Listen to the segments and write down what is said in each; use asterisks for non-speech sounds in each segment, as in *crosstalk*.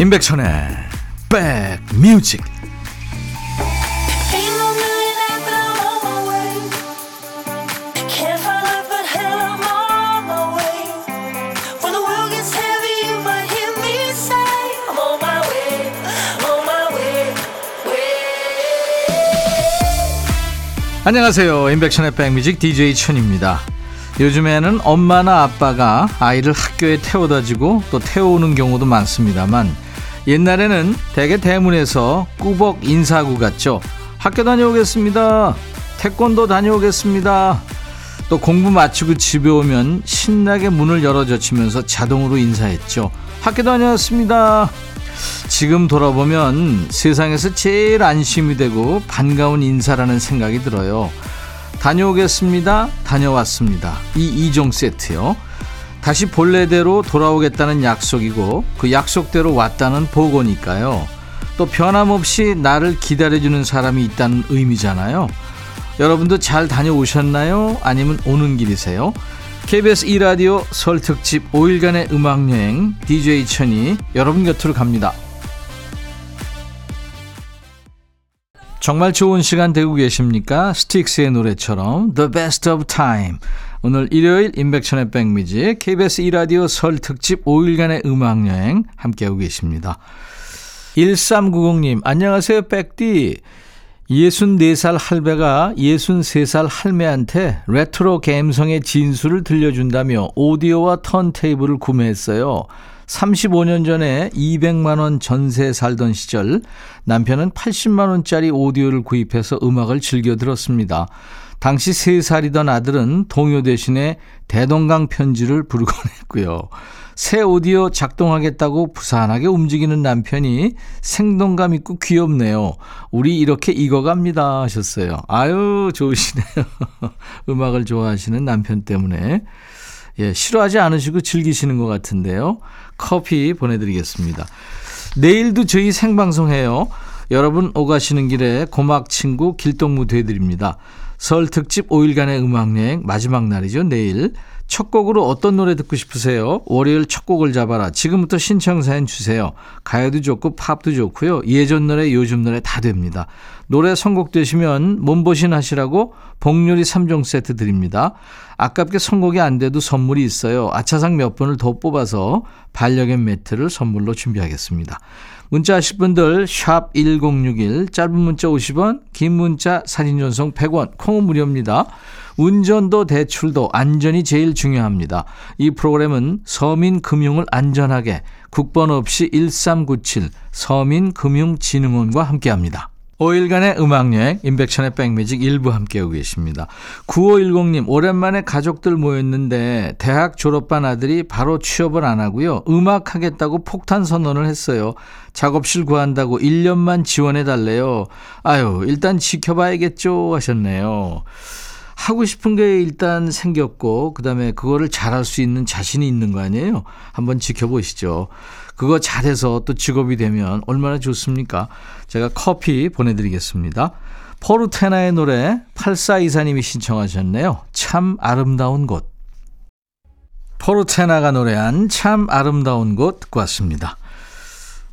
임백천의 백뮤직. 안녕하세요. 임백천의 백뮤직 DJ 천입니다. 요즘에는 엄마나 아빠가 아이를 학교에 태워다 주고 또 태워오는 경우도 많습니다만 옛날에는 대개 대문에서 꾸벅 인사하고 갔죠. 학교 다녀오겠습니다. 태권도 다녀오겠습니다. 또 공부 마치고 집에 오면 신나게 문을 열어젖히면서 자동으로 인사했죠. 학교 다녀왔습니다. 지금 돌아보면 세상에서 제일 안심이 되고 반가운 인사라는 생각이 들어요. 다녀오겠습니다. 다녀왔습니다. 이 2종 세트요. 다시 본래대로 돌아오겠다는 약속이고 그 약속대로 왔다는 보고니까요. 또 변함없이 나를 기다려주는 사람이 있다는 의미잖아요. 여러분도 잘 다녀오셨나요? 아니면 오는 길이세요? KBS 2라디오 설 특집 5일간의 음악여행 DJ 천이 여러분 곁으로 갑니다. 정말 좋은 시간 되고 계십니까? 스틱스의 노래처럼 The Best of Time 오늘 일요일 인백천의 백미지 KBS 2라디오 설 특집 5일간의 음악여행 함께하고 계십니다. 1390님 안녕하세요 백디 64살 할배가 63살 할매한테 레트로 감성의 진수를 들려준다며 오디오와 턴테이블을 구매했어요. 35년 전에 200만원 전세 살던 시절 남편은 80만원짜리 오디오를 구입해서 음악을 즐겨 들었습니다. 당시 3살이던 아들은 동요 대신에 대동강 편지를 부르곤 했고요. 새 오디오 작동하겠다고 부산하게 움직이는 남편이 생동감 있고 귀엽네요. 우리 이렇게 익어갑니다 하셨어요. 아유 좋으시네요. *laughs* 음악을 좋아하시는 남편 때문에 예, 싫어하지 않으시고 즐기시는 것 같은데요. 커피 보내드리겠습니다. 내일도 저희 생방송해요. 여러분 오가시는 길에 고막 친구 길동무 되드립니다. 설 특집 5일간의 음악여행 마지막 날이죠. 내일. 첫 곡으로 어떤 노래 듣고 싶으세요? 월요일 첫 곡을 잡아라. 지금부터 신청사연 주세요. 가요도 좋고 팝도 좋고요. 예전 노래, 요즘 노래 다 됩니다. 노래 선곡되시면 몸보신 하시라고 복요리 3종 세트 드립니다. 아깝게 선곡이 안 돼도 선물이 있어요. 아차상 몇 분을 더 뽑아서 반려견 매트를 선물로 준비하겠습니다. 문자 하실 분들 샵 1061 짧은 문자 50원 긴 문자 사진 전송 100원 콩은 무료입니다. 운전도 대출도 안전이 제일 중요합니다. 이 프로그램은 서민금융을 안전하게 국번 없이 1397 서민금융진흥원과 함께합니다. 5일간의 음악여행 인백션의 백뮤직 일부 함께하고 계십니다. 9510님 오랜만에 가족들 모였는데 대학 졸업반 아들이 바로 취업을 안 하고요. 음악 하겠다고 폭탄 선언을 했어요. 작업실 구한다고 1년만 지원해 달래요. 아유 일단 지켜봐야겠죠 하셨네요. 하고 싶은 게 일단 생겼고 그다음에 그거를 잘할 수 있는 자신이 있는 거 아니에요? 한번 지켜보시죠. 그거 잘해서 또 직업이 되면 얼마나 좋습니까? 제가 커피 보내드리겠습니다. 포르테나의 노래 8424님이 신청하셨네요. 참 아름다운 곳. 포르테나가 노래한 참 아름다운 곳 듣고 왔습니다.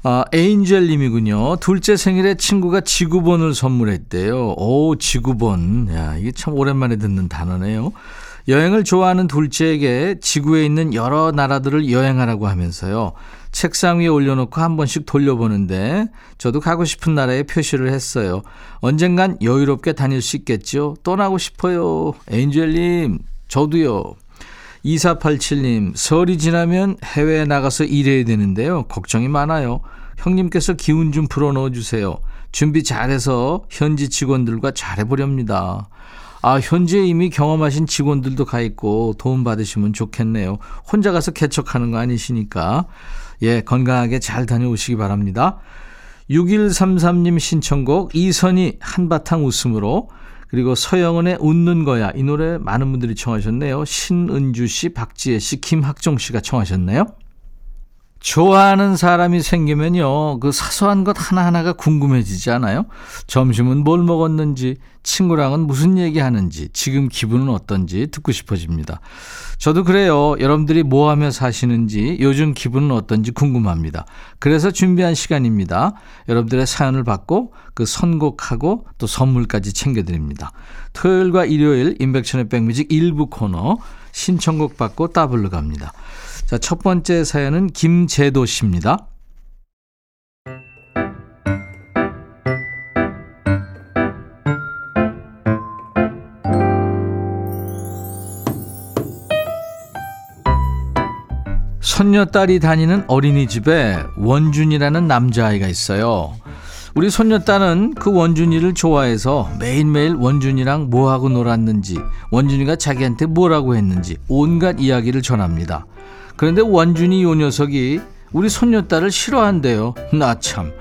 아, 에인젤님이군요. 둘째 생일에 친구가 지구본을 선물했대요. 오, 지구본. 야, 이게 참 오랜만에 듣는 단어네요. 여행을 좋아하는 둘째에게 지구에 있는 여러 나라들을 여행하라고 하면서요. 책상 위에 올려놓고 한 번씩 돌려보는데 저도 가고 싶은 나라에 표시를 했어요. 언젠간 여유롭게 다닐 수 있겠죠? 떠나고 싶어요. 엔젤님, 저도요. 2487님, 설이 지나면 해외에 나가서 일해야 되는데요. 걱정이 많아요. 형님께서 기운 좀 불어 넣어 주세요. 준비 잘해서 현지 직원들과 잘해보렵니다. 아, 현지에 이미 경험하신 직원들도 가 있고 도움 받으시면 좋겠네요. 혼자 가서 개척하는 거 아니시니까. 예, 건강하게 잘 다녀오시기 바랍니다. 6133님 신청곡 이선희 한바탕 웃음으로 그리고 서영은의 웃는 거야 이 노래 많은 분들이 청하셨네요. 신은주 씨, 박지혜 씨, 김학종 씨가 청하셨네요. 좋아하는 사람이 생기면요, 그 사소한 것 하나하나가 궁금해지지 않아요? 점심은 뭘 먹었는지, 친구랑은 무슨 얘기 하는지, 지금 기분은 어떤지 듣고 싶어집니다. 저도 그래요. 여러분들이 뭐 하며 사시는지, 요즘 기분은 어떤지 궁금합니다. 그래서 준비한 시간입니다. 여러분들의 사연을 받고, 그 선곡하고, 또 선물까지 챙겨드립니다. 토요일과 일요일, 인백천의 백뮤직 일부 코너, 신청곡 받고 따블로 갑니다. 자, 첫 번째 사연은 김재도 씨입니다. 손녀 딸이 다니는 어린이집에 원준이라는 남자아이가 있어요. 우리 손녀 딸은 그 원준이를 좋아해서 매일매일 원준이랑 뭐하고 놀았는지, 원준이가 자기한테 뭐라고 했는지 온갖 이야기를 전합니다. 그런데 원준이 요 녀석이 우리 손녀딸을 싫어한대요. 나 참.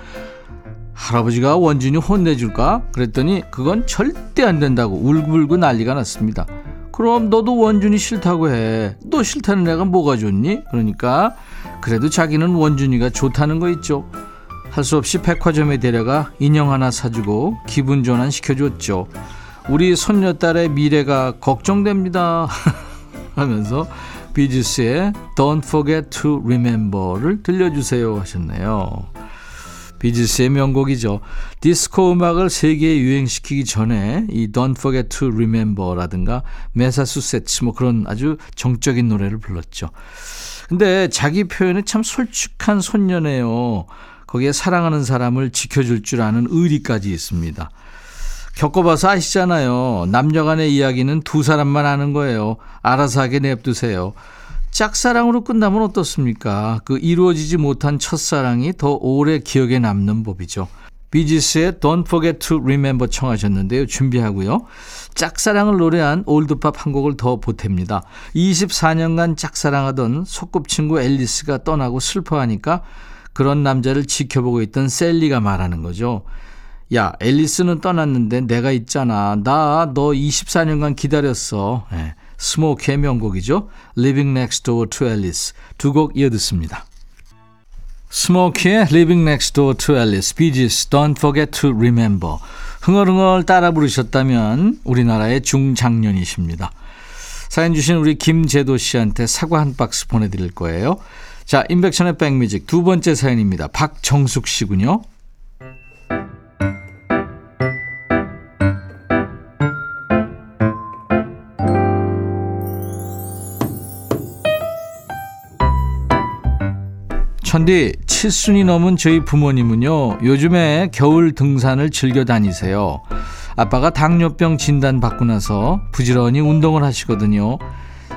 할아버지가 원준이 혼내줄까? 그랬더니 그건 절대 안 된다고 울고불고 난리가 났습니다. 그럼 너도 원준이 싫다고 해. 너 싫다는 애가 뭐가 좋니? 그러니까 그래도 자기는 원준이가 좋다는 거 있죠. 할 수 없이 백화점에 데려가 인형 하나 사주고 기분 전환 시켜줬죠. 우리 손녀딸의 미래가 걱정됩니다. *laughs* 하면서 비지스의 Don't Forget to Remember를 들려주세요 하셨네요. 비지스의 명곡이죠. 디스코 음악을 세계에 유행시키기 전에 이 Don't Forget to Remember라든가 메사수세츠 뭐 그런 아주 정적인 노래를 불렀죠. 근데 자기 표현에 참 솔직한 손녀네요. 거기에 사랑하는 사람을 지켜줄 줄 아는 의리까지 있습니다. 겪어봐서 아시잖아요. 남녀 간의 이야기는 두 사람만 아는 거예요. 알아서 하게 냅두세요. 짝사랑으로 끝나면 어떻습니까? 그 이루어지지 못한 첫사랑이 더 오래 기억에 남는 법이죠. 비지스의 Don't Forget to Remember 청하셨는데요. 준비하고요. 짝사랑을 노래한 올드팝 한 곡을 더 보탭니다. 24년간 짝사랑하던 소꿉친구 앨리스가 떠나고 슬퍼하니까 그런 남자를 지켜보고 있던 셀리가 말하는 거죠. 야, 앨리스는 떠났는데 내가 있잖아. 나 너 24년간 기다렸어. 네, 스모키의 명곡이죠. Living Next Door to Alice. 두 곡 이어 듣습니다. 스모키의 Living Next Door to Alice, Bee Gees, Don't Forget to Remember. 흥얼흥얼 따라 부르셨다면 우리나라의 중장년이십니다. 사연 주신 우리 김재도 씨한테 사과 한 박스 보내드릴 거예요. 자, 인백션의 백뮤직 두 번째 사연입니다. 박정숙 씨군요. 천디, 칠순이 넘은 저희 부모님은요, 요즘에 겨울 등산을 즐겨 다니세요. 아빠가 당뇨병 진단 받고 나서 부지런히 운동을 하시거든요.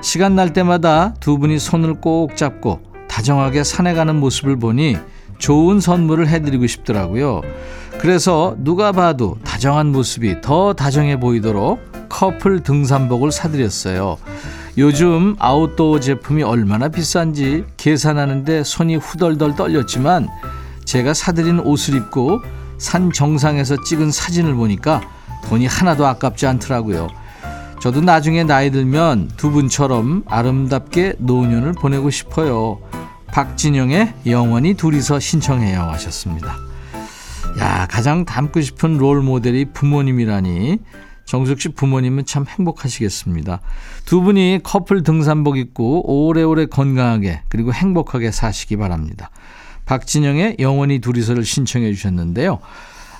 시간 날 때마다 두 분이 손을 꼭 잡고 다정하게 산에 가는 모습을 보니 좋은 선물을 해드리고 싶더라고요. 그래서 누가 봐도 다정한 모습이 더 다정해 보이도록 커플 등산복을 사드렸어요. 요즘 아웃도어 제품이 얼마나 비싼지 계산하는데 손이 후덜덜 떨렸지만 제가 사드린 옷을 입고 산 정상에서 찍은 사진을 보니까 돈이 하나도 아깝지 않더라고요. 저도 나중에 나이 들면 두 분처럼 아름답게 노년을 보내고 싶어요. 박진영의 영원히 둘이서 신청해요 하셨습니다. 야, 가장 닮고 싶은 롤 모델이 부모님이라니 정숙 씨 부모님은 참 행복하시겠습니다. 두 분이 커플 등산복 입고 오래오래 건강하게 그리고 행복하게 사시기 바랍니다. 박진영의 영원히 둘이서를 신청해 주셨는데요.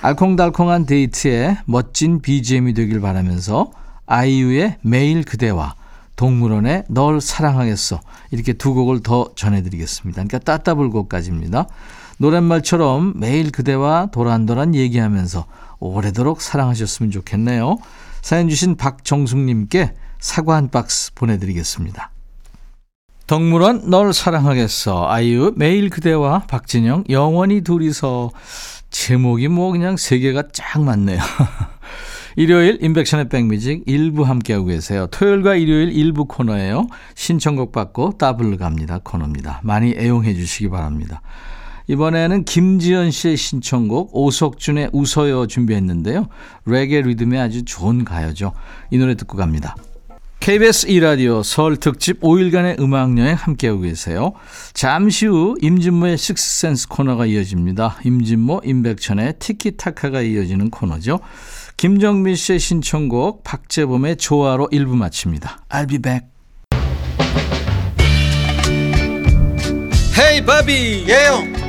알콩달콩한 데이트에 멋진 BGM이 되길 바라면서 아이유의 매일 그대와 동물원의 널 사랑하겠어 이렇게 두 곡을 더 전해드리겠습니다. 그러니까 따따불곡까지입니다. 노랫말처럼 매일 그대와 도란도란 얘기하면서 오래도록 사랑하셨으면 좋겠네요. 사연 주신 박정숙님께 사과 한 박스 보내드리겠습니다. 동물원 널 사랑하겠어. 아이유 매일 그대와 박진영 영원히 둘이서 제목이 뭐 그냥 세 개가 쫙 맞네요. *laughs* 일요일 인백션의 백뮤직 일부 함께하고 계세요. 토요일과 일요일 일부 코너예요. 신청곡 받고 따블로 갑니다. 코너입니다. 많이 애용해 주시기 바랍니다. 이번에는 김지연 씨의 신청곡 오석준의 웃어요 준비했는데요. 레게 리듬의 아주 좋은 가요죠. 이 노래 듣고 갑니다. KBS 2라디오 설 특집 5일간의 음악여행 함께하고 계세요. 잠시 후 임진모의 식스센스 코너가 이어집니다. 임진모, 임백천의 티키타카가 이어지는 코너죠. 김정민 씨의 신청곡 박재범의 조화로 1부 마칩니다. I'll be back. 헤이 바비 예영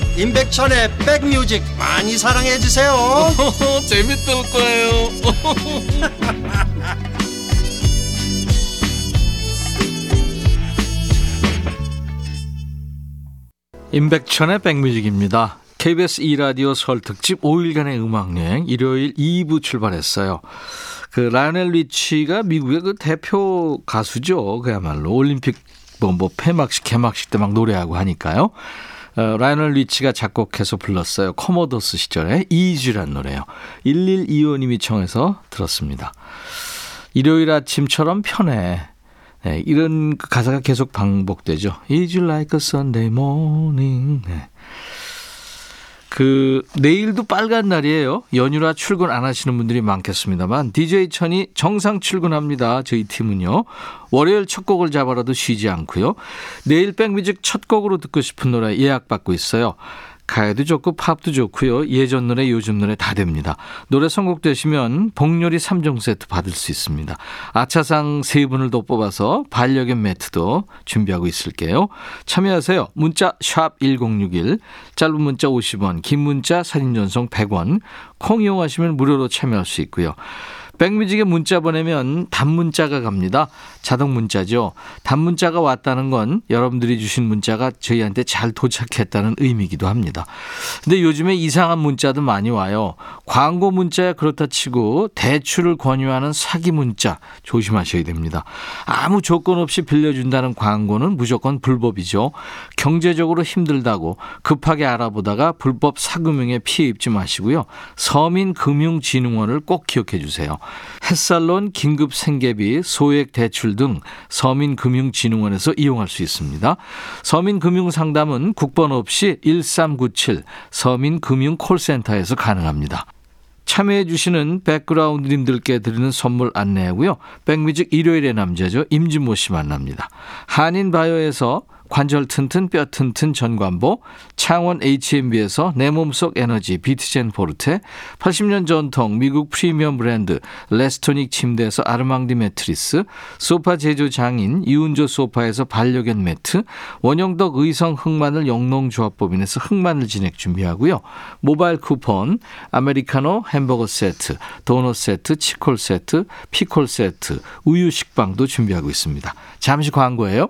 임백천의 백뮤직 많이 사랑해 주세요 *laughs* 재밌을 거예요 *laughs* 임백천의 백뮤직입니다. KBS 2라디오 설 특집 5일간의 음악여행 일요일 2부 출발했어요. 그 라이넬 리치가 미국의 그 대표 가수죠. 그야말로 올림픽 뭐, 뭐 폐막식 개막식 때 막 노래하고 하니까요. 어, 라이널 리치가 작곡해서 불렀어요. 커모더스 시절에 Easy란 노래요. 1125님이 청해서 들었습니다. 일요일 아침처럼 편해. 네, 이런 그 가사가 계속 반복되죠. Easy like a Sunday morning. 네. 그 내일도 빨간 날이에요. 연휴라 출근 안 하시는 분들이 많겠습니다만 DJ 천이 정상 출근합니다. 저희 팀은요. 월요일 첫 곡을 잡아라도 쉬지 않고요. 내일 백뮤직 첫 곡으로 듣고 싶은 노래 예약 받고 있어요. 가야도 좋고 팝도 좋고요. 예전 노래 요즘 노래 다 됩니다. 노래 선곡되시면 복요리 3종 세트 받을 수 있습니다. 아차상 3분을 더 뽑아서 반려견 매트도 준비하고 있을게요. 참여하세요. 문자 1061, 짧은 문자 50원, 긴 문자 사진 전송 100원, 콩 이용하시면 무료로 참여할 수 있고요. 백뮤직에 문자 보내면 단문자가 갑니다. 자동 문자죠. 단문자가 왔다는 건 여러분들이 주신 문자가 저희한테 잘 도착했다는 의미이기도 합니다. 근데 요즘에 이상한 문자도 많이 와요. 광고 문자야 그렇다 치고 대출을 권유하는 사기 문자 조심하셔야 됩니다. 아무 조건 없이 빌려준다는 광고는 무조건 불법이죠. 경제적으로 힘들다고 급하게 알아보다가 불법 사금융에 피해 입지 마시고요. 서민금융진흥원을 꼭 기억해 주세요. 햇살론 긴급 생계비, 소액 대출 등 서민금융진흥원에서 이용할 수 있습니다. 서민금융상담은 국번 없이 1397 서민금융콜센터에서 가능합니다. 참여해 주시는 백그라운드님들께 드리는 선물 안내하고요. 백뮤직 일요일의 남자죠. 임진모 씨 만납니다. 한인바이오에서 관절 튼튼 뼈 튼튼 전관보, 창원 H&B에서 내 몸속 에너지 비트젠 포르테, 80년 전통 미국 프리미엄 브랜드 레스토닉 침대에서 아르망디 매트리스, 소파 제조 장인 이운조 소파에서 반려견 매트, 원형덕 의성 흑마늘 영농조합법인에서 흑마늘 진액 준비하고요. 모바일 쿠폰, 아메리카노 햄버거 세트, 도넛 세트, 치콜 세트, 피콜 세트, 우유 식빵도 준비하고 있습니다. 잠시 광고예요.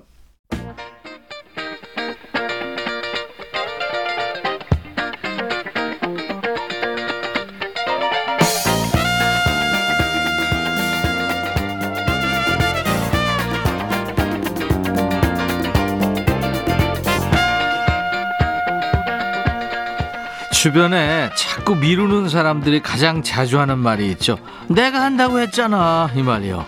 주변에 자꾸 미루는 사람들이 가장 자주 하는 말이 있죠. 내가 한다고 했잖아. 이 말이요.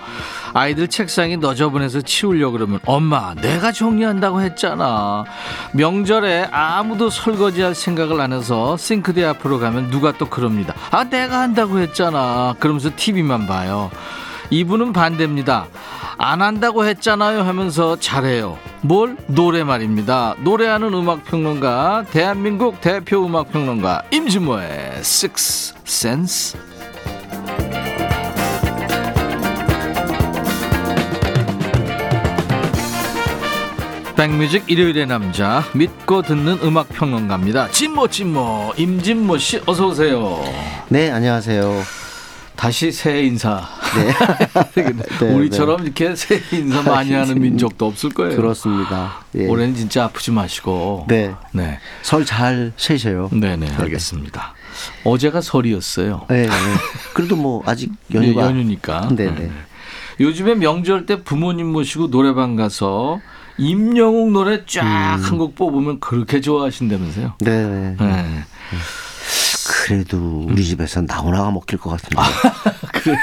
아이들 책상이 너저분해서 치우려 그러면 엄마 내가 정리한다고 했잖아. 명절에 아무도 설거지할 생각을 안 해서 싱크대 앞으로 가면 누가 또 그럽니다. 아 내가 한다고 했잖아. 그러면서 TV만 봐요. 이분은 반대입니다. 안 한다고 했잖아요 하면서 잘해요. 뭘? 노래 말입니다. 노래하는 음악평론가, 대한민국 대표 음악평론가 임진모의 Six Sense. 백뮤직 일요일의 남자 믿고 듣는 음악 평론가입니다. 진모 진모 임진모 씨 어서 오세요. 네 안녕하세요. 다시 새해 인사. 네. *laughs* *laughs* 네, 우리처럼 네. 이렇게 새해 인사 많이 하는 민족도 없을 거예요. 그렇습니다. 예. 올해는 진짜 아프지 마시고. 네. 네. 설 잘 쉬세요. 네네, 알겠습니다. 어제가 설이었어요. 네, 네. 그래도 뭐 아직 *laughs* 연휴가 네, 연휴니까. 네, 네. 요즘에 명절 때 부모님 모시고 노래방 가서 임영웅 노래 쫙 한곡 뽑으면 그렇게 좋아하신다면서요? 네. 네. 네. 그래도 우리 집에서 나오나가 먹힐 것 같은데. *laughs* 그래.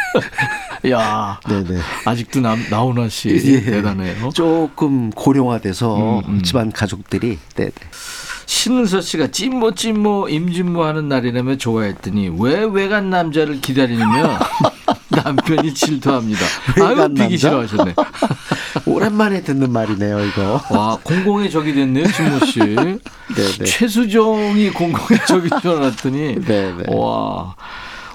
야, 네네. 아직도 나, 나훈아 씨 예. 대단해요. 조금 고령화돼서 음, 음. 집안 가족들이 네네. 신은서 씨가 찐모 찐모 임진모 하는 날이라며 좋아했더니 왜 외간 남자를 기다리냐며 *laughs* 남편이 질투합니다. *laughs* 아유 비기? 싫어하셨네. *laughs* 오랜만에 듣는 말이네요, 이거. *laughs* 와 공공의 적이 됐네요 진모 씨. 네네. 최수종이 공공의 적인 줄 알았더니 네네. 와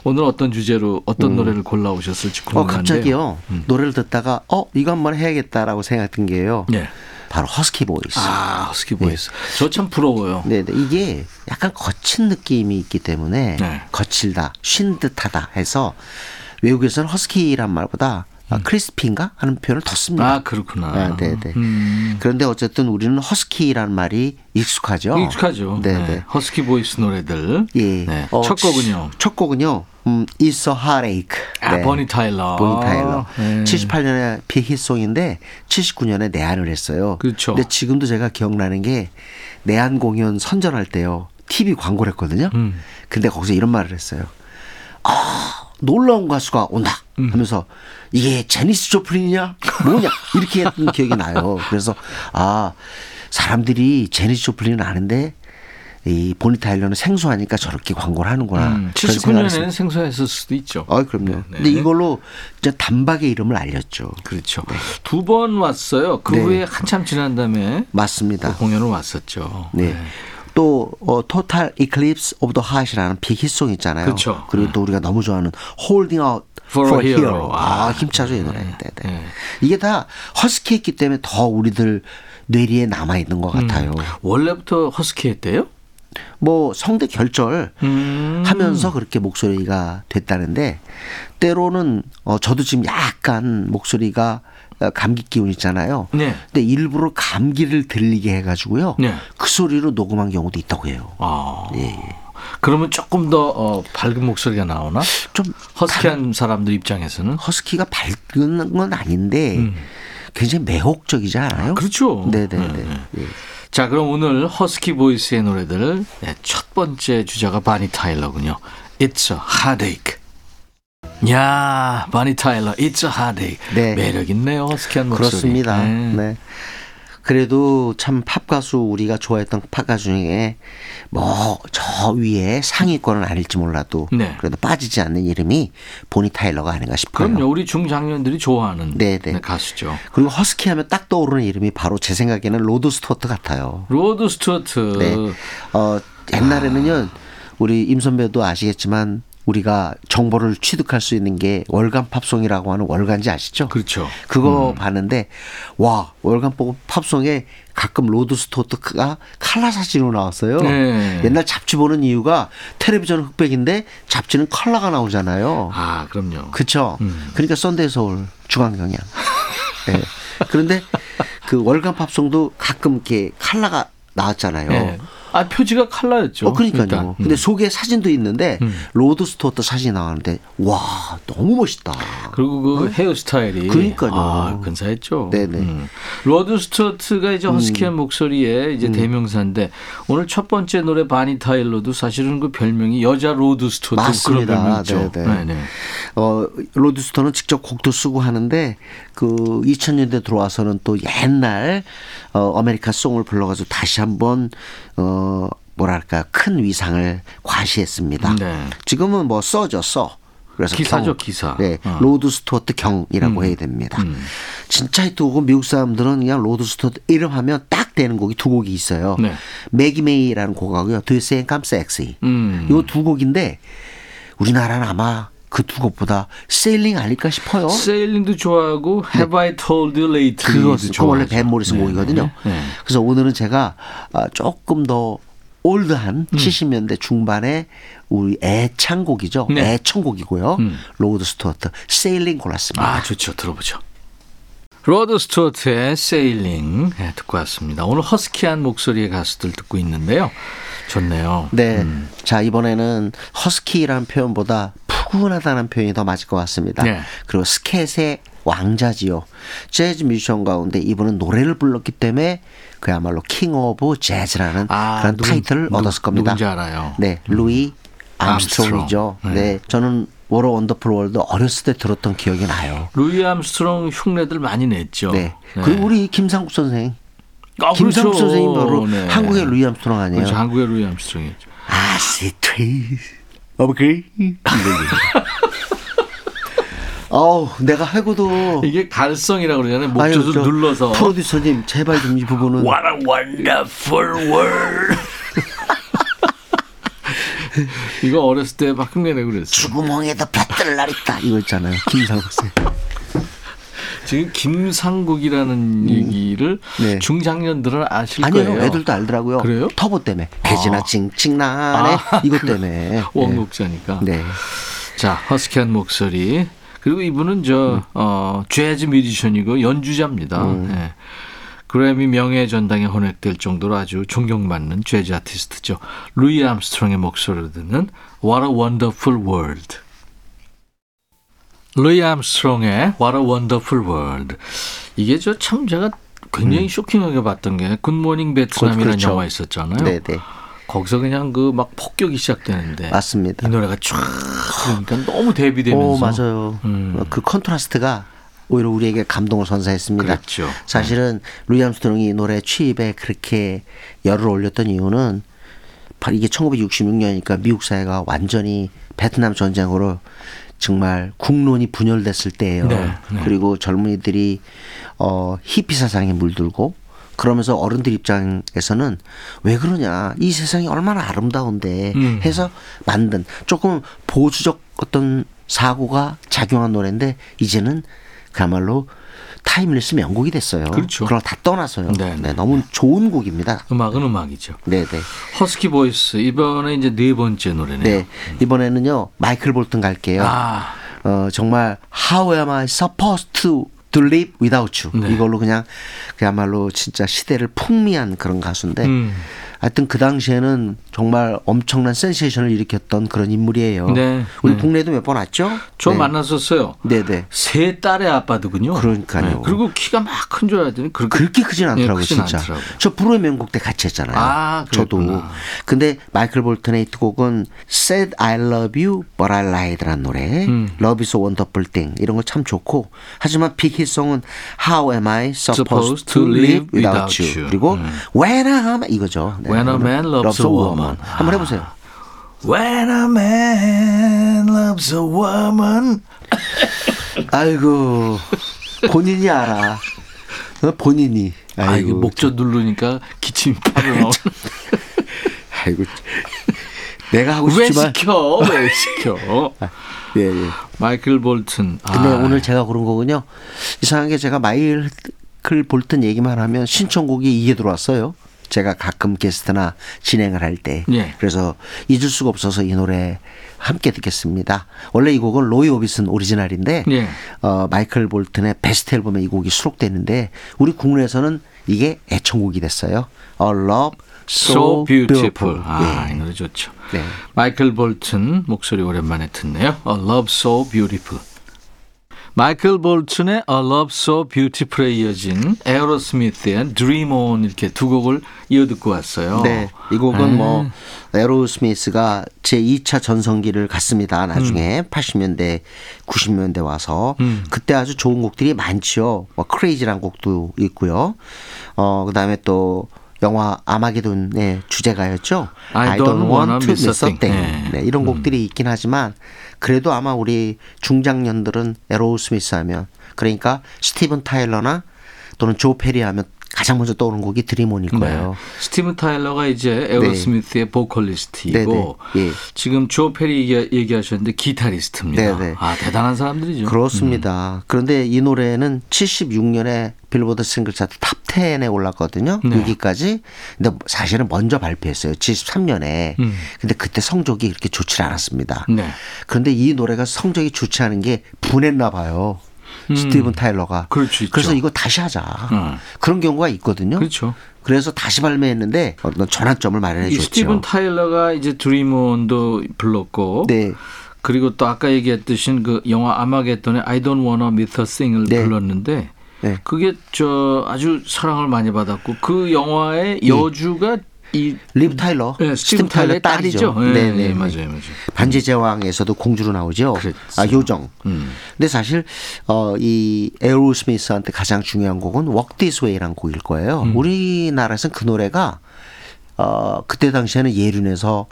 오늘 어떤 주제로 어떤 노래를 골라 오셨을지 음. 어. 갑자기요. 음. 노래를 듣다가 어, 이거 한번 해야겠다라고 생각든 게요. 네. 바로 허스키 보이스. 아 허스키 보이스. 저참 부러워요. 네네. 이게 약간 거친 느낌이 있기 때문에 네. 거칠다, 쉰 듯하다 해서 외국에서는 허스키란 말보다 아, crispy인가 하는 표현을 더 씁니다. 음. 아 그렇구나. 아, 네네. 음. 그런데 어쨌든 우리는 허스키란 말이 익숙하죠. 익숙하죠. 네네. 네. 허스키 보이스 노래들. 예. 네. 어, 첫 곡은요. 첫 곡은요. 음, It's a Heartache. 아, 보니 타일러. 보니 타일러. 네. 78년에 빅히트송인데 79년에 내한을 했어요. 그렇죠. 근데 지금도 제가 기억나는 게 내한 공연 선전할 때요. TV 광고를 했거든요. 음. 근데 거기서 이런 말을 했어요. 아, 놀라운 가수가 온다. 음. 하면서 이게 제니스 조플린이냐? 뭐냐? 이렇게 했던 기억이 나요. 그래서 아, 사람들이 제니스 조플린은 아는데 이 보니 타일러는 생소하니까 저렇게 광고를 하는구나. 음, 그런 생각을 79년에는 생소했을 수도 있죠. 아, 그럼요. 네. 근데 이걸로 진짜 단박에 이름을 알렸죠. 그렇죠. 두번 왔어요. 그 네. 후에 한참 지난 다음에 맞습니다. 또 공연을 왔었죠. 네. 또 어, Total Eclipse of the Heart라는 빅히트송 있잖아요. 그쵸. 그리고 또 우리가 너무 좋아하는 Holding Out For for, a Hero. Hero. 아, 아. 힘차죠 이 노래. 네. 네, 네. 네. 이게 다 허스키했기 때문에 더 우리들 뇌리에 남아 있는 것 같아요. 원래부터 허스키 했대요? 뭐 성대 결절 음. 하면서 그렇게 목소리가 됐다는데 때로는 어 저도 지금 약간 목소리가 어, 감기 기운 있잖아요. 네. 근데 일부러 감기를 들리게 해가지고요. 네. 그 소리로 녹음한 경우도 있다고 해요. 아. 예. 그러면 조금 더 어, 밝은 목소리가 나오나? 좀 허스키한 사람들 입장에서는 허스키가 밝은 건 아닌데 굉장히 매혹적이지 않아요? 음. 그렇죠. 네네 네. 네, 예. 자, 그럼 오늘 허스키 보이스의 노래들 네, 첫 번째 주자가 바니 타일러군요. It's a heartache. 야, 보니 타일러, It's a heartache. 네. 매력 있네요, 허스키한 목소리. 그렇습니다. 네. 네. 그래도 참 팝 가수 우리가 좋아했던 팝 가수 중에 뭐 저 위에 상위권은 아닐지 몰라도 네. 그래도 빠지지 않는 이름이 보니 타일러가 아닌가 싶어요. 그럼요, 우리 중장년들이 좋아하는 네, 네. 네, 가수죠. 그리고 허스키 하면 딱 떠오르는 이름이 바로 제 생각에는 로드 스튜어트 같아요. 로드 스튜어트. 네. 어, 옛날에는요, 우리 임 선배도 아시겠지만, 우리가 정보를 취득할 수 있는 게 월간 팝송이라고 하는 월간지 아시죠? 그렇죠. 그거 봤는데, 와, 월간 팝- 팝송에 가끔 로드 스튜어트가 칼라 사진으로 나왔어요. 네. 옛날 잡지 보는 이유가 텔레비전은 흑백인데 잡지는 컬러가 나오잖아요. 아, 그럼요. 그쵸? 음. 그러니까 썬데이 서울 주간경향. 네. 그런데 그 월간 팝송도 가끔 이렇게 칼라가 나왔잖아요. 네. 아, 표지가 칼라였죠. 어, 그러니까요. 일단. 음. 근데 속에 사진도 있는데 음. 로드 스튜어트 사진이 나왔는데 와 너무 멋있다. 그리고 그 헤어스타일이 어? 그러니까요. 아, 근사했죠. 네네. 음. 로드 스튜어트가 이제 허스키한 목소리의 음. 이제 대명사인데 오늘 첫 번째 노래 보니 타일러도 사실은 그 별명이 여자 로드 스튜어트 맞습니다. 그런 별명이죠. 네네. 네네. 어 로드 스튜어트는 직접 곡도 쓰고 하는데 그 2000년대 들어와서는 또 옛날 어 American song을 불러가지고 다시 한번 어 뭐랄까 큰 위상을 과시했습니다. 네. 지금은 뭐 써죠 써. 그래서 기사죠, 기사. 네, 어. 로드 스튜어트 경이라고 해야 됩니다. 음. 진짜 히트곡은 미국 사람들은 그냥 로드 스튜어트 이름 하면 딱 되는 곡이 두 곡이 있어요. 네. Maggie May라는 곡하고요. Do You Think I'm Sexy. 음. 요 두 곡인데 우리나라는 아마 그 두 곡보다 Sailing 아닐까 싶어요. Sailing도 좋아하고 Have I Told You Lately 네. 그거 그 원래 밴 모리슨 곡이거든요. 네. 그래서 오늘은 제가 아, 조금 더 old한 음. 70년대 중반의 우리 애창곡이죠. 네. 애청곡이고요. 음. 로드 스튜어트 Sailing 골랐습니다. 아, 좋죠. 들어보죠. 로드 스튜어트의 Sailing 네, 듣고 왔습니다. 오늘 허스키한 목소리의 가수들 듣고 있는데요. 좋네요. 네. 음. 자, 이번에는 허스키라는 표현보다 푸근하다는 표현이 더 맞을 것 같습니다. 네. 그리고 스캣의 왕자지요. 재즈 뮤지션 가운데 이분은 노래를 불렀기 때문에 그야말로 King of Jazz라는 아, 그런 누군- 타이틀을 누- 얻었을 겁니다. 누군지 알아요. 네, 루이 암스트롱. 암스트롱이죠. 네. 네. 저는 What a Wonderful World 어렸을 때 들었던 기억이 나요. 루이 암스트롱 흉내들 많이 냈죠. 네. 그리고 우리 김상국 선생, 아, 김상국 그렇죠. 선생님 바로 네. 한국의 루이 암스트롱 아니에요? 그렇죠. 한국의 루이 암스트롱이죠. I see green. *laughs* 어우, 내가 해고도 이게 갈성이라고 그러잖아요. 목젖을 저 눌러서. 프로듀서님 제발 좀 이 부분은 What a wonderful world. *laughs* 이거 어렸을 때 막 흉내내고 그랬어요. 쥐구멍에도 볕들 날 있다 이거 있잖아요. 김상국 씨. 지금 김상국이라는 얘기를 네. 중장년들은 아실 아니에요. 거예요. 애들도 알더라고요. 그래요? 터보 때문에 돼지나 찡찡나네 아, 이것 그 때문에. 원곡자니까. 네. 자, 허스키한 목소리. 그리고 이분은 저, 어, 재즈 뮤지션이고 연주자입니다. 예. 그래미 명예 전당에 혼액될 정도로 아주 존경받는 재즈 아티스트죠. 루이 암스트롱의 목소리를 듣는 What a Wonderful World. 루이 암스트롱의 What a Wonderful World. 이게 저 참 제가 굉장히 쇼킹하게 봤던 게 굿모닝 베트남이라는 그렇죠. 영화 있었잖아요. 네, 네. 거기서 그냥 그 막 폭격이 시작되는데 맞습니다. 이 노래가 쫙 그러니까 너무 대비되면서 오, 맞아요. 음. 그 컨트라스트가 오히려 우리에게 감동을 선사했습니다. 그랬죠. 사실은 루이 암스트롱이 이 노래 취입에 그렇게 열을 올렸던 이유는 바로 이게 1966년이니까 미국 사회가 완전히 베트남 전쟁으로 정말 국론이 분열됐을 때예요. 네, 네. 그리고 젊은이들이 어 히피 사상에 물들고 그러면서 어른들 입장에서는 왜 그러냐 이 세상이 얼마나 아름다운데 음. 해서 만든 조금 보수적 어떤 사고가 작용한 노래인데 이제는 그야말로 timeless 명곡이 됐어요. 그렇죠. 그걸 다 떠나서요. 네, 네, 너무 좋은 곡입니다. 음악은 음악이죠. 네, 네. 허스키 보이스 이번에 이제 네 번째 노래네요. 네. 이번에는요. 마이클 볼튼 갈게요. 아, 어, 정말 How am I supposed to to live without you? 네. 이걸로 그냥 그야말로 진짜 시대를 풍미한 그런 가수인데 음. 하여튼 그 당시에는 정말 엄청난 센세이션을 일으켰던 그런 인물이에요. 네. 우리 네. 국내도 몇 번 왔죠? 저 네. 만났었어요. 네, 네. 세 딸의 아빠더군요. 그러니까요. 그리고 키가 막 큰 줄 알았더니 그렇게 그렇게 크진 않더라고요, 예, 크진 진짜. 않더라고요. 저 불후의 명곡 때 같이 했잖아요. 아, 저도. 근데 마이클 볼튼의 히트곡은 Said I Love You But I Lied라는 노래. 음. Love is a Wonderful Thing. 이런 거 참 좋고. 하지만 빅 히트송은 How am I supposed, to live without you. 그리고 When I'm 이거죠. 네. 음. When a man loves a woman. 한번 해보세요. When a man loves a woman. 아이고 본인이 알아. 어, 본인이. 아, 이게 목젖 누르니까 기침이 바로 나오는. 아이고. 내가 하고 왜 싶지만. 시켜? 왜 시켜? 예, 예. 마이클 볼튼. 근데 아, 오늘 제가 고른 거군요. 이상하게 제가 마이클 볼튼 얘기만 하면 신청곡이 이게 들어왔어요. 제가 가끔 게스트나 진행을 할 때. 예. 그래서 잊을 수가 없어서 이 노래 함께 듣겠습니다. 원래 이 곡은 로이 오비슨 오리지널인데 예. 어, 마이클 볼튼의 베스트 앨범에 이 곡이 수록되는데 우리 국내에서는 이게 애청곡이 됐어요. A Love So, So Beautiful. Beautiful. 아, 예. 이 노래 좋죠. 네. 마이클 볼튼 목소리 오랜만에 듣네요. A Love So Beautiful. 마이클 볼튼의 A Love So Beautiful에 이어진 에어로스미스의 Dream On 이렇게 두 곡을 이어 듣고 왔어요. 네, 이 곡은 아. 뭐 에로스미스가 제 2차 전성기를 갔습니다. 나중에 음. 80년대, 90년대 와서 그때 아주 좋은 곡들이 많지요. 뭐 Crazy란 곡도 있고요. 어 그다음에 또 영화 아마게돈의 주제가였죠. I don't wanna miss a thing. 네. 네, 이런 곡들이 있긴 하지만 그래도 아마 우리 중장년들은 에어로스미스 하면 그러니까 스티븐 타일러나 또는 조 페리 하면 가장 먼저 떠오르는 곡이 Dream On일 거예요. 네. 스티븐 타일러가 이제 에어로스미스의 보컬리스트이고 네, 네. 예. 지금 조 페리 얘기, 얘기 하셨는데 기타리스트입니다. 네, 네. 아 대단한 사람들이죠. 그렇습니다. 그런데 이 노래는 76년에 빌보드 싱글 차트 탑 10에 올랐거든요. 네. 6위까지. 근데 사실은 먼저 발표했어요. 73년에. 음. 근데 그때 성적이 그렇게 좋지 않았습니다. 네. 그런데 이 노래가 성적이 좋지 않은 게 분했나 봐요. 스티븐 타일러가. 음. 수 있죠. 그래서 이거 다시 하자. 음. 그런 경우가 있거든요. 그렇죠. 그래서 다시 발매했는데 어떤 전환점을 마련해 이 줬죠. 스티븐 타일러가 이제 드림온도 불렀고 네. 그리고 또 아까 얘기했듯이 그 영화 아마겟돈의 I Don't Wanna Miss a Thing을 네. 불렀는데 네. 그게 저 아주 사랑을 많이 받았고 그 영화의 여주가 이 리브 타일러, 네, 스티븐 타일러의 딸이죠. 네, 네, 네, 네, 맞아요, 맞아요. 반지의 제왕에서도 공주로 나오죠. 그랬죠. 아 요정. 음. 근데 사실 어 이 에어로 스미스한테 가장 중요한 곡은 Walk This Way라는 곡일 거예요. 음. 우리나라에서는 그 노래가 어 그때 당시에는 예륜에서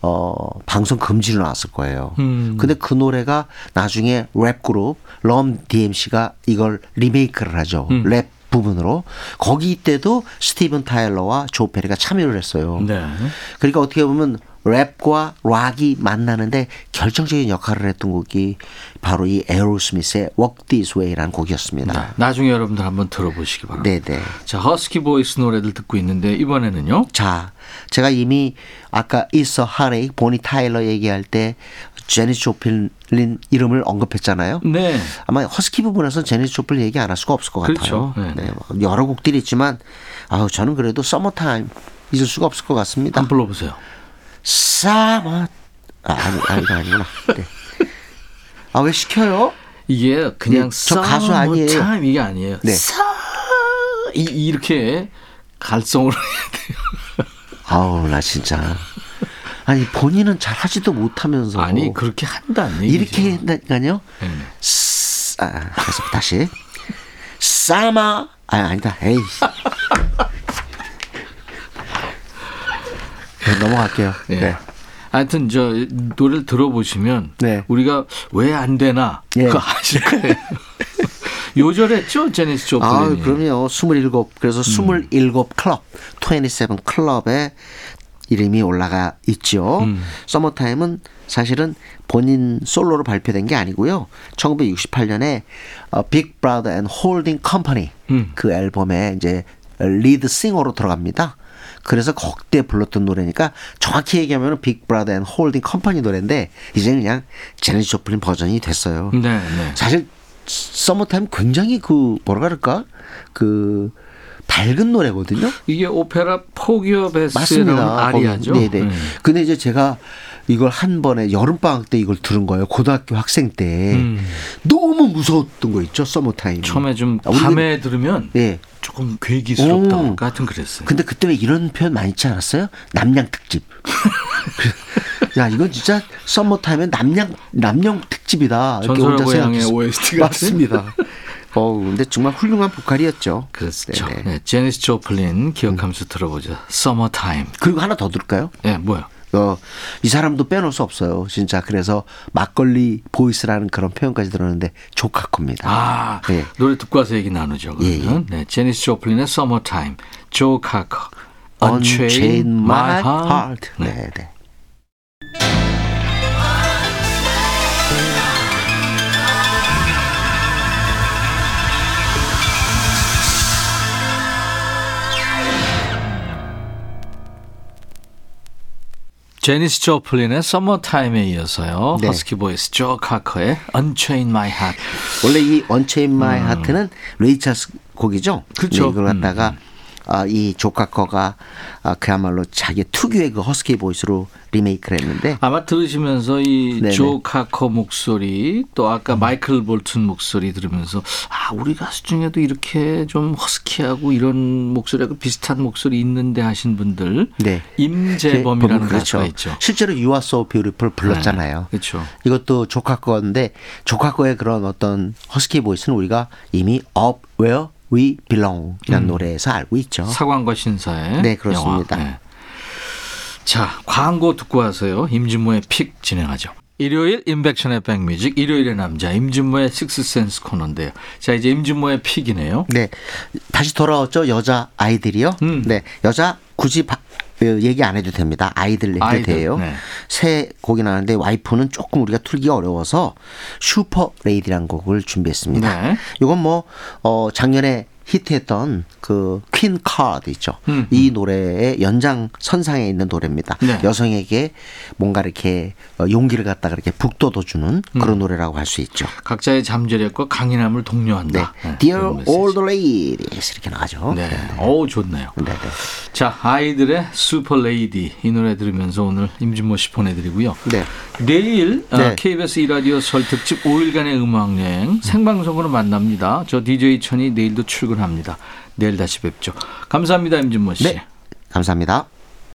어 방송 금지로 나왔을 거예요. 음. 근데 그 노래가 나중에 랩 그룹 Run DMC가 이걸 리메이크를 하죠. 음. 랩 부분으로 거기 때도 스티븐 타일러와 조 페리가 참여를 했어요. 네. 그러니까 어떻게 보면 랩과 락이 만나는데 결정적인 역할을 했던 곡이 바로 이 에어로스미스의 Walk This Way라는 곡이었습니다. 네. 나중에 여러분들 한번 들어보시기 바랍니다. 네, 네. 자, 허스키 보이스 노래들 듣고 있는데 이번에는요. 자, 제가 이미 아까 a Heartache, 보니 타일러 얘기할 때 제니스 조플린 이름을 언급했잖아요. 네. 아마 허스키 부분에서는 제니스 조플린 얘기 안 할 수가 없을 것 그렇죠. 같아요. 네, 네. 뭐 여러 곡들이 있지만 아우 저는 그래도 서머타임 잊을 수가 없을 것 같습니다. 한번 불러보세요. Summer 아, 아니 아니 아니구나. 네. 아왜 시켜요? 이게 그냥 네, 저 가수 아니에요. time 이게 아니에요. 네. 사 이, 이렇게 갈성으로 해야 돼요. 아우 나 진짜 아니 본인은 잘 하지도 못하면서 아니 그렇게 한다는 얘기죠. 이렇게 한다니까요. 네. 스- 아, 다시 사마 아 아니다 에이 네, 넘어갈게요. 예. 네. 하여튼 저 노래를 들어보시면 네. 우리가 왜 안 되나 예. 그거 아실 거예요. *laughs* 요절했죠 제니스 조플린이. 아, 그럼요. 27. 그래서 27 클럽, 27 클럽에 이름이 올라가 있죠. 음. Summertime은 사실은 본인 솔로로 발표된 게 아니고요. 1968년에 어, Big Brother and Holding Company 음. 그 앨범에 이제 리드 싱어로 들어갑니다. 그래서 그때 불렀던 노래니까 정확히 얘기하면 Big Brother and Holding Company 노래인데 이제 그냥 제니스 조플린 버전이 됐어요. 네, 네. 사실 서머타임 굉장히 그 뭐라 그럴까 그 밝은 노래거든요. 이게 오페라 베스라는 맞습니다. 아리아죠. 네네. 네. 근데 이제 제가 이걸 한 번에 여름 방학 때 이걸 들은 거예요. 고등학교 학생 때 음. 너무 무서웠던 거 있죠. 서머타임. 처음에 좀 아, 밤에 들으면 예. 조금 괴기스럽다 오. 같은 그랬어요. 근데 그때 왜 이런 표현 많이 있지 않았어요? 납량 특집. *laughs* 야 이건 진짜 Summertime의 납량 납량 특집이다. 이렇게 혼자 생각했어요. OST 같은? 맞습니다. 어 근데 정말 훌륭한 보컬이었죠. 그렇죠. 네네. 네, 제니스 조플린 기억하면서 들어보죠. 서머타임. 그리고 하나 더 들을까요? 예, 네, 뭐요? 어, 이 사람도 빼놓을 수 없어요. 진짜 그래서 막걸리 보이스라는 그런 표현까지 들었는데 조 카커입니다. 아, 예. 노래 듣고 와서 얘기 나누죠. 그러면. 네, 제니스 조플린의 서머타임, 조 카커, Unchain My Heart. 네. 네, 네. 제니스 조플린의 Summertime에 이어서요. 네. 허스키 보이스 조 카커의 Unchain My Heart. 원래 이 Unchain My Heart는 레이 찰스 곡이죠. 음. 그쵸. 네, 이걸 갖다가 아, 이 조 카커가 아, 그야말로 자기 특유의 그 허스키 보이스로 리메이크를 했는데 아마 들으시면서 이. 조 카커 목소리 또 아까 마이클 볼튼 목소리 들으면서 아 우리 가수 중에도 이렇게 좀 허스키하고 이런 목소리하고 비슷한 목소리 있는데 하신 분들 네. 임재범이라는 보면 가수가 있죠. 실제로 So Beautiful 불렀잖아요. 네, 그렇죠. 이것도 조 카커 꺼인데 조카꺼의 그런 어떤 허스키 보이스는 우리가 이미 Up Where We Belong이라는 노래에서 알고 있죠. 사관과 신사의 네, 그렇습니다. 네. 자 광고 듣고 와서요. 임진모의 픽 진행하죠. 일요일 인백션의 백뮤직 일요일의 남자 임진모의 식스센스 코너인데요. 자 이제 임진모의 픽이네요. 네. 다시 돌아왔죠. 여자 아이들이요. 음. 네. 여자 굳이 바- 어, 얘기 안 해도 됩니다. 아이들 해도 아이들, 돼요. 네. 새 곡이 나는데 Wife는 조금 우리가 틀기 어려워서 Super Lady라는 곡을 준비했습니다. 네. 이건 뭐 어, 작년에 히트했던 그 Queencard 있죠. 음. 이 노래의 연장 선상에 있는 노래입니다. 네. 여성에게 뭔가 이렇게 어, 용기를 갖다가 이렇게 북돋워 주는 음. 그런 노래라고 할 수 있죠. 각자의 잠재력과 강인함을 네. 독려한다. 네, Dear 그런 메시지. all ladies 이렇게 나가죠. 네. 어우, 좋네요. 네, 네. 자, 아이들의 슈퍼 레이디 이 노래 들으면서 오늘 임진모 씨 보내드리고요. 네. 내일 어, 네. KBS 이라디오 설 특집 5일간의 음악여행 생방송으로 만납니다. 저 DJ 천이 내일도 출근합니다. 내일 다시 뵙죠. 감사합니다, 임진모 씨. 네. 감사합니다.